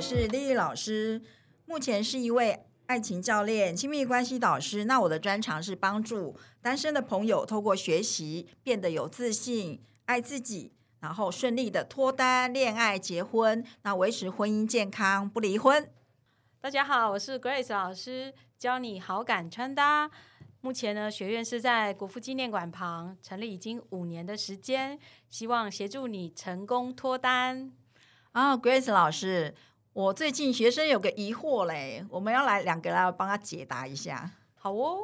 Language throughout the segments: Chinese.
我是丽丽老师，目前是一位爱情教练、亲密关系导师。那我的专长是帮助单身的朋友透过学习变得有自信、爱自己，然后顺利的脱单、恋爱、结婚，那维持婚姻健康，不离婚。大家好，我是 Grace 老师，教你好感穿搭。目前呢，学院是在国父纪念馆旁成立，已经五年的时间，希望协助你成功脱单。啊，Grace 老师，我最近学生有个疑惑嘞，我们要来两个来帮他解答一下。好哦，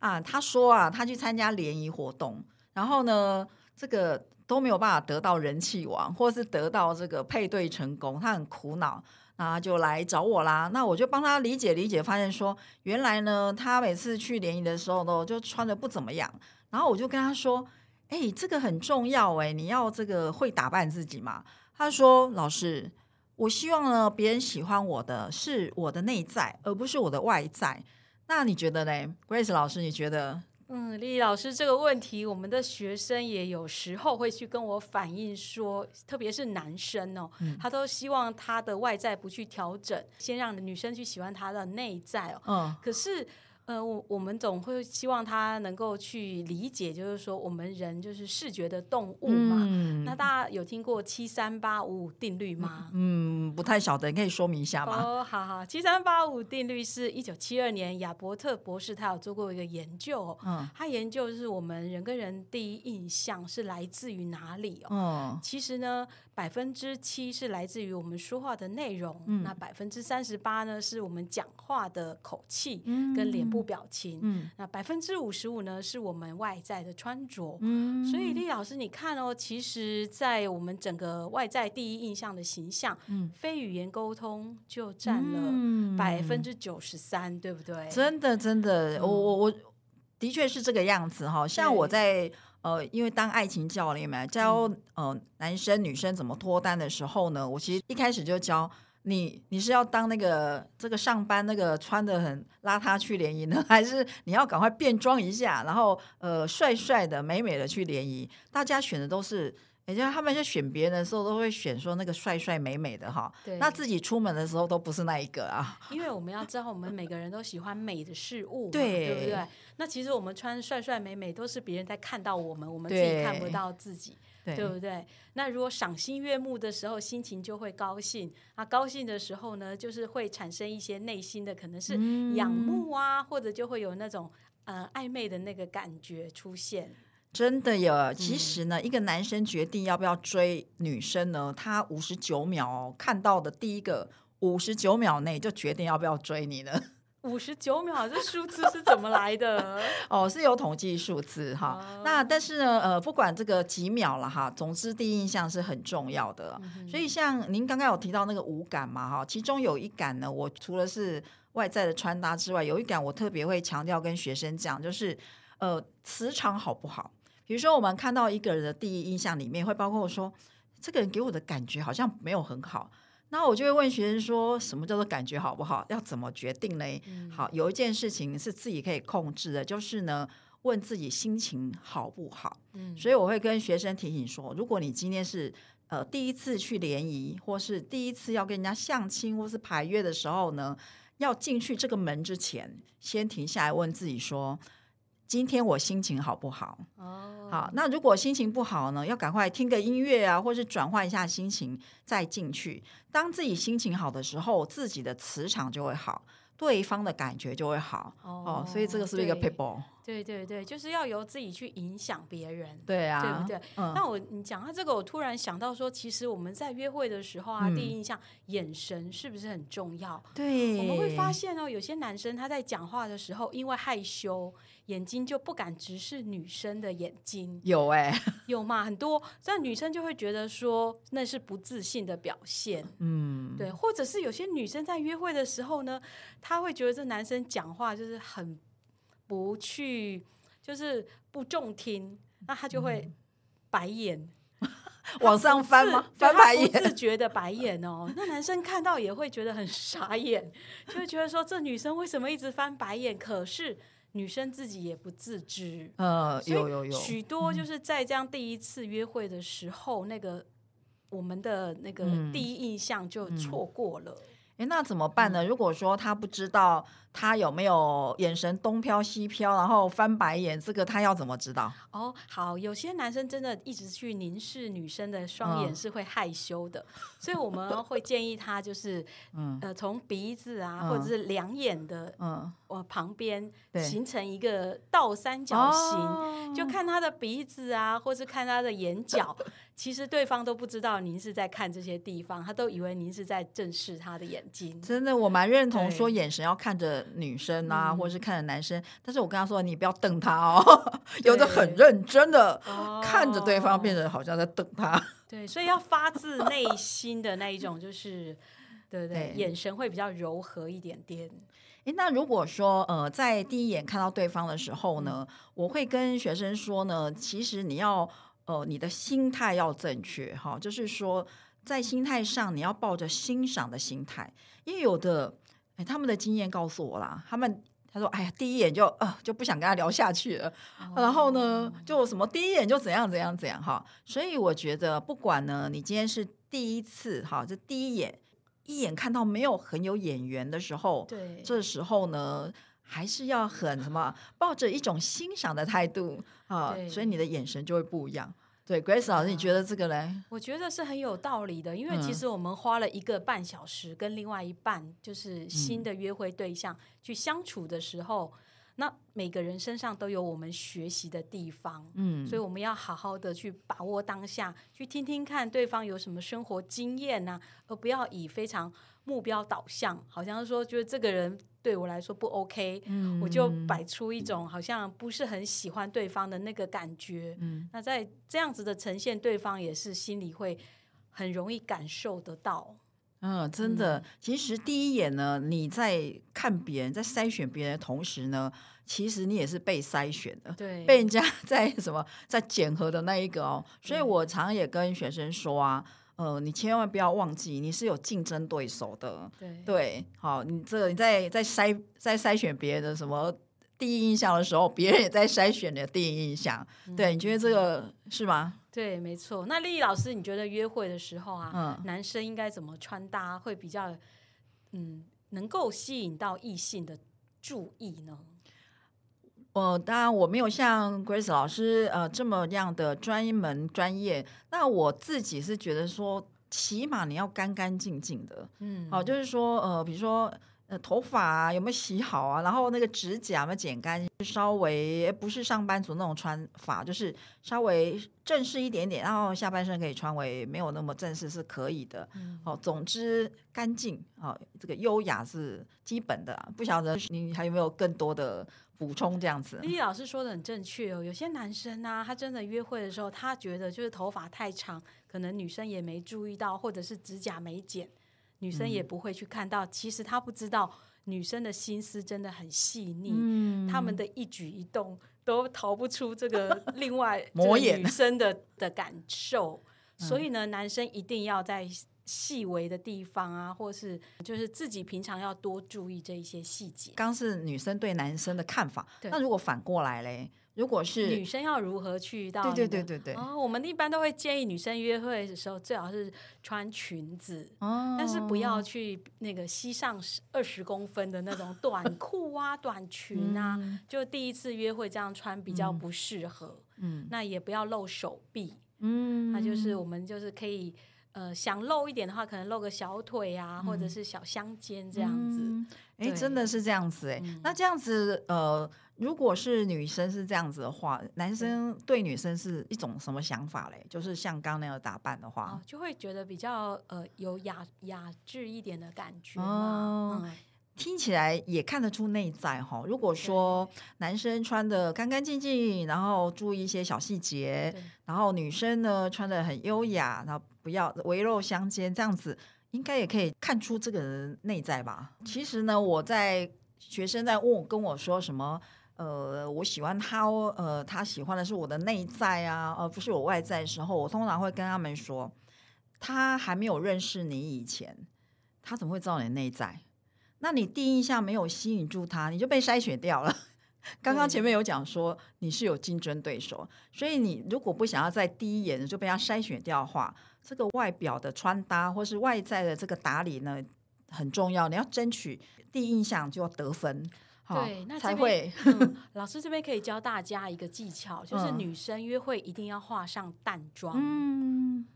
啊，他说啊，他去参加联谊活动，然后呢，这个都没有办法得到人气王，或是得到这个配对成功，他很苦恼。那就来找我啦，那我就帮他理解理解，发现说原来呢，他每次去联谊的时候呢，就穿的不怎么样。然后我就跟他说：“哎，这个很重要哎，你要这个会打扮自己嘛。”他说：“老师，我希望呢，别人喜欢我的是我的内在，而不是我的外在。那你觉得呢，Grace 老师？你觉得？”嗯，丽丽老师这个问题，我们的学生也有时候会去跟我反映说，特别是男生哦，他都希望他的外在不去调整，先让女生去喜欢他的内在哦。嗯，可是。呃，我我们总会希望他能够去理解，就是说我们人就是视觉的动物嘛。那大家有听过七三八五五定律吗？嗯，不太晓得，你可以说明一下吗？哦，好好，七三八五定律是一九七二年亚伯特博士他有做过一个研究。嗯，他研究就是我们人跟人第一印象是来自于哪里哦？嗯，其实呢，百分之七是来自于我们说话的内容，那百分之三十八呢是我们讲话的口气跟脸。不表情，嗯，那百分之五十五呢是我们外在的穿着，嗯，所以丽老师，你看哦，其实，在我们整个外在第一印象的形象，嗯，非语言沟通就占了百分之九十三，对不对？真的，真的，我我我的确是这个样子哈。像我在呃，因为当爱情教练嘛，教呃男生女生怎么脱单的时候呢，我其实一开始就教。你你是要当那个这个上班那个穿的很邋遢去联谊呢，还是你要赶快变装一下，然后呃帅帅的美美的去联谊？大家选的都是，人家他们在选别人的时候都会选说那个帅帅美美的哈，那自己出门的时候都不是那一个啊。因为我们要知道，我们每个人都喜欢美的事物，对不对？那其实我们穿帅帅美美都是别人在看到我们，我们自己看不到自己。对不对？那如果赏心悦目的时候，心情就会高兴啊。高兴的时候呢，就是会产生一些内心的，可能是仰慕啊，或者就会有那种呃暧昧的那个感觉出现。真的有，其实呢，一个男生决定要不要追女生呢，他五十九秒看到的第一个五十九秒内就决定要不要追你了。五十九秒，这数字是怎么来的？哦，是有统计数字哈。那但是呢，呃，不管这个几秒了哈，总之第一印象是很重要的。所以像您刚刚有提到那个五感嘛哈，其中有一感呢，我除了是外在的穿搭之外，有一感我特别会强调跟学生讲，就是呃，磁场好不好？比如说我们看到一个人的第一印象里面，会包括说，这个人给我的感觉好像没有很好。那我就会问学生说，什么叫做感觉好不好？要怎么决定呢？好，有一件事情是自己可以控制的，就是呢，问自己心情好不好。嗯，所以我会跟学生提醒说，如果你今天是呃第一次去联谊，或是第一次要跟人家相亲或是排约的时候呢，要进去这个门之前，先停下来问自己说。今天我心情好不好？哦，好。那如果心情不好呢？要赶快听个音乐啊，或是转换一下心情再进去。当自己心情好的时候，自己的磁场就会好，对方的感觉就会好。哦，所以这个是一个 people。对对对，就是要由自己去影响别人。对啊，对不对？那我你讲到这个，我突然想到说，其实我们在约会的时候啊，第一印象眼神是不是很重要？对，我们会发现哦，有些男生他在讲话的时候，因为害羞。眼睛就不敢直视女生的眼睛，有哎，有嘛？很多，这女生就会觉得说那是不自信的表现，嗯，对，或者是有些女生在约会的时候呢，她会觉得这男生讲话就是很不去，就是不中听，那他就会白眼 往上翻吗？翻白眼，自觉的白眼哦。那男生看到也会觉得很傻眼，就会觉得说这女生为什么一直翻白眼？可是。女生自己也不自知，呃，有有有，许多就是在这样第一次约会的时候，那个我们的那个第一印象就错过了。哎，那怎么办呢？如果说他不知道。他有没有眼神东飘西飘，然后翻白眼？这个他要怎么知道？哦，好，有些男生真的一直去凝视女生的双眼是会害羞的，所以我们会建议他就是，呃，从鼻子啊，或者是两眼的，嗯，旁边形成一个倒三角形，就看他的鼻子啊，或是看他的眼角。其实对方都不知道您是在看这些地方，他都以为您是在正视他的眼睛。真的，我蛮认同说眼神要看着女生啊，或者是看着男生。但是我跟他说，你不要瞪他哦，有的很认真的看着对方，变得好像在瞪他。对，所以要发自内心的那一种，就是对对，眼神会比较柔和一点点。哎，那如果说呃，在第一眼看到对方的时候呢，我会跟学生说呢，其实你要。呃，你的心态要正确哈，就是说，在心态上你要抱着欣赏的心态，因为有的，哎，他们的经验告诉我啦，他们他说，哎呀，第一眼就呃就不想跟他聊下去了，然后呢，就什么第一眼就怎样怎样怎样哈，所以我觉得，不管呢，你今天是第一次哈，这第一眼一眼看到没有很有眼缘的时候，对，这时候呢。还是要很什么，抱着一种欣赏的态度啊，所以你的眼神就会不一样。对，Grace 老师，你觉得这个嘞？我觉得是很有道理的，因为其实我们花了一个半小时跟另外一半就是新的约会对象去相处的时候，那每个人身上都有我们学习的地方，嗯，所以我们要好好的去把握当下，去听听看对方有什么生活经验呐，而不要以非常目标导向，好像说就是这个人。对我来说不 OK，我就摆出一种好像不是很喜欢对方的那个感觉。那在这样子的呈现，对方也是心里会很容易感受得到。嗯，真的，其实第一眼呢，你在看别人，在筛选别人的同时呢，其实你也是被筛选的，对，被人家 在什么在检核的那一个哦。所以我常也跟学生说啊。呃，你千万不要忘记，你是有竞争对手的。对对，好，你这个你在在筛在筛选别人的什么第一印象的时候，别人也在筛选你的第一印象。对，你觉得这个是吗？对，没错。那丽丽老师，你觉得约会的时候啊，男生应该怎么穿搭会比较嗯能够吸引到异性的注意呢？呃，当然我没有像 Grace 老师呃这么样的专门专业。那我自己是觉得说，起码你要干干净净的，嗯，好，就是说呃，比如说呃头发有没有洗好啊，然后那个指甲有没有剪干净，稍微不是上班族那种穿法，就是稍微正式一点点，然后下半身可以穿为没有那么正式是可以的。哦，总之干净啊，这个优雅是基本的。不晓得你还有没有更多的？补充这样子，丽丽老师说的很正确哦。有些男生呢，他真的约会的时候，他觉得就是头发太长，可能女生也没注意到，或者是指甲没剪，女生也不会去看到。其实她不知道，女生的心思真的很细腻，他们的一举一动都逃不出这个 另外女生的的感受。所以呢，男生一定要在。细微的地方啊，或是就是自己平常要多注意这一些细节。刚是女生对男生的看法，那如果反过来嘞，如果是女生要如何去到？对对对对对。哦，我们一般都会建议女生约会的时候最好是穿裙子，哦，但是不要去那个膝上二十公分的那种 短裤啊、短裙啊，就第一次约会这样穿比较不适合。嗯，那也不要露手臂。嗯，那就是我们就是可以。呃，想露一点的话，可能露个小腿啊，或者是小香肩这样子。哎，真的是这样子哎。那这样子，呃，如果是女生是这样子的话，男生对女生是一种什么想法嘞？就是像刚那样打扮的话，就会觉得比较呃有雅雅致一点的感觉哦听起来也看得出内在哈。如果说男生穿的干干净净，然后注意一些小细节，然后女生呢穿的很优雅，然后不要围肉相间，这样子应该也可以看出这个人内在吧。其实呢，我在学生在问我跟我说什么，呃，我喜欢他，呃，他喜欢的是我的内在啊，而不是我外在的时候，我通常会跟他们说，他还没有认识你以前，他怎么会知道你的内在？那你第一印象没有吸引住他，你就被筛选掉了。刚刚前面有讲说你是有竞争对手，所以你如果不想要在第一眼就被他筛选掉的话，这个外表的穿搭或是外在的这个打理呢，很重要，你要争取第一印象就要得分。对，那才会。老师这边可以教大家一个技巧，就是女生约会一定要化上淡妆。嗯。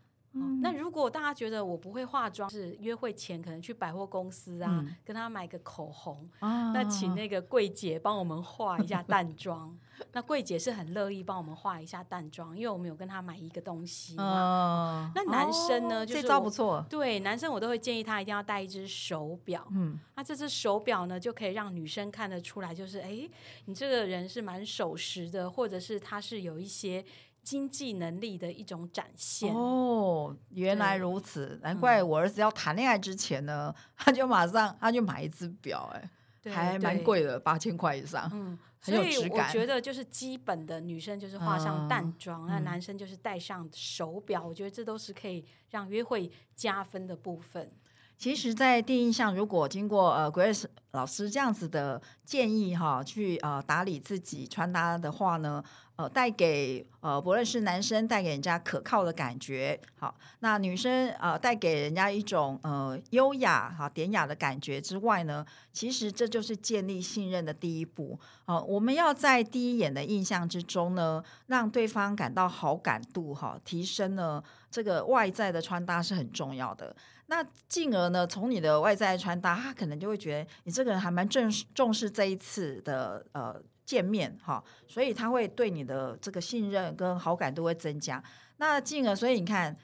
那如果大家觉得我不会化妆，是约会前可能去百货公司啊，跟他买个口红，那请那个柜姐帮我们化一下淡妆。那柜姐是很乐意帮我们化一下淡妆，因为我们有跟他买一个东西嘛。那男生呢？这招不错。对，男生我都会建议他一定要带一只手表。嗯，那这只手表呢，就可以让女生看得出来，就是哎，你这个人是蛮守时的，或者是他是有一些。经济能力的一种展现哦，原来如此，难怪我儿子要谈恋爱之前呢，他就马上他就买一只表，哎，还蛮贵的，八千块以上，嗯，很有质感。我觉得就是基本的女生就是化上淡妆，那男生就是戴上手表，我觉得这都是可以让约会加分的部分。其实，在第一印象，如果经过呃 Grace 老师这样子的建议哈，去呃打理自己穿搭的话呢。呃，带给呃，不论是男生带给人家可靠的感觉，好，那女生呃，带给人家一种呃优雅哈典雅的感觉之外呢，其实这就是建立信任的第一步。呃，我们要在第一眼的印象之中呢，让对方感到好感度哈，提升呢这个外在的穿搭是很重要的。那进而呢，从你的外在穿搭，他可能就会觉得你这个人还蛮重视重视这一次的呃。见面哈，所以他会对你的这个信任跟好感都会增加。那进而，所以你看，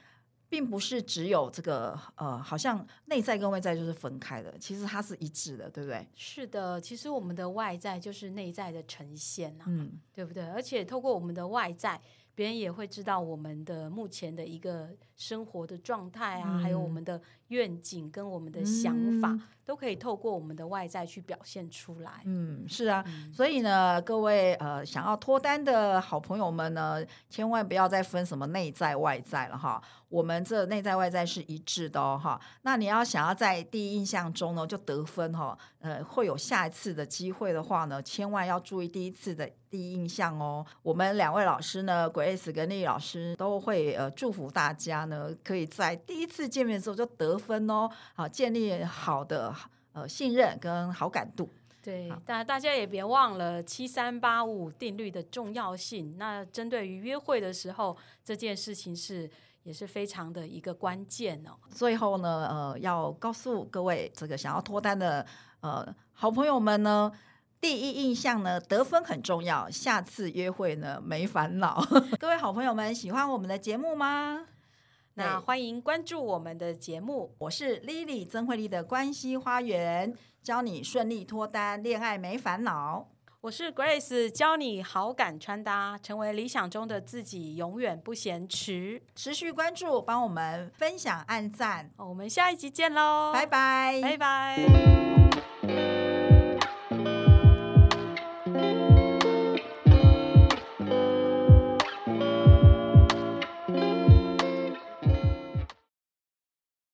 并不是只有这个呃，好像内在跟外在就是分开的，其实它是一致的，对不对？是的，其实我们的外在就是内在的呈现呐，嗯，对不对？而且透过我们的外在，别人也会知道我们的目前的一个生活的状态啊，还有我们的愿景跟我们的想法。都可以透过我们的外在去表现出来。嗯，是啊，所以呢，各位呃想要脱单的好朋友们呢，千万不要再分什么内在外在了哈。我们这内在外在是一致的哦哈。那你要想要在第一印象中呢就得分哈，呃，会有下一次的机会的话呢，千万要注意第一次的第一印象哦。我们两位老师呢，Grace 跟丽老师都会呃祝福大家呢，可以在第一次见面的时候就得分哦，好，建立好的。呃，信任跟好感度，对，但大家也别忘了七三八五定律的重要性。那针对于约会的时候，这件事情是也是非常的一个关键哦。最后呢，呃，要告诉各位这个想要脱单的呃好朋友们呢，第一印象呢得分很重要，下次约会呢没烦恼。各位好朋友们，喜欢我们的节目吗？那欢迎关注我们的节目，我是 Lily 曾慧丽的关系花园，教你顺利脱单，恋爱没烦恼。我是 Grace，教你好感穿搭，成为理想中的自己，永远不嫌迟。持续关注，帮我们分享、按赞。我们下一集见喽，拜拜，拜拜。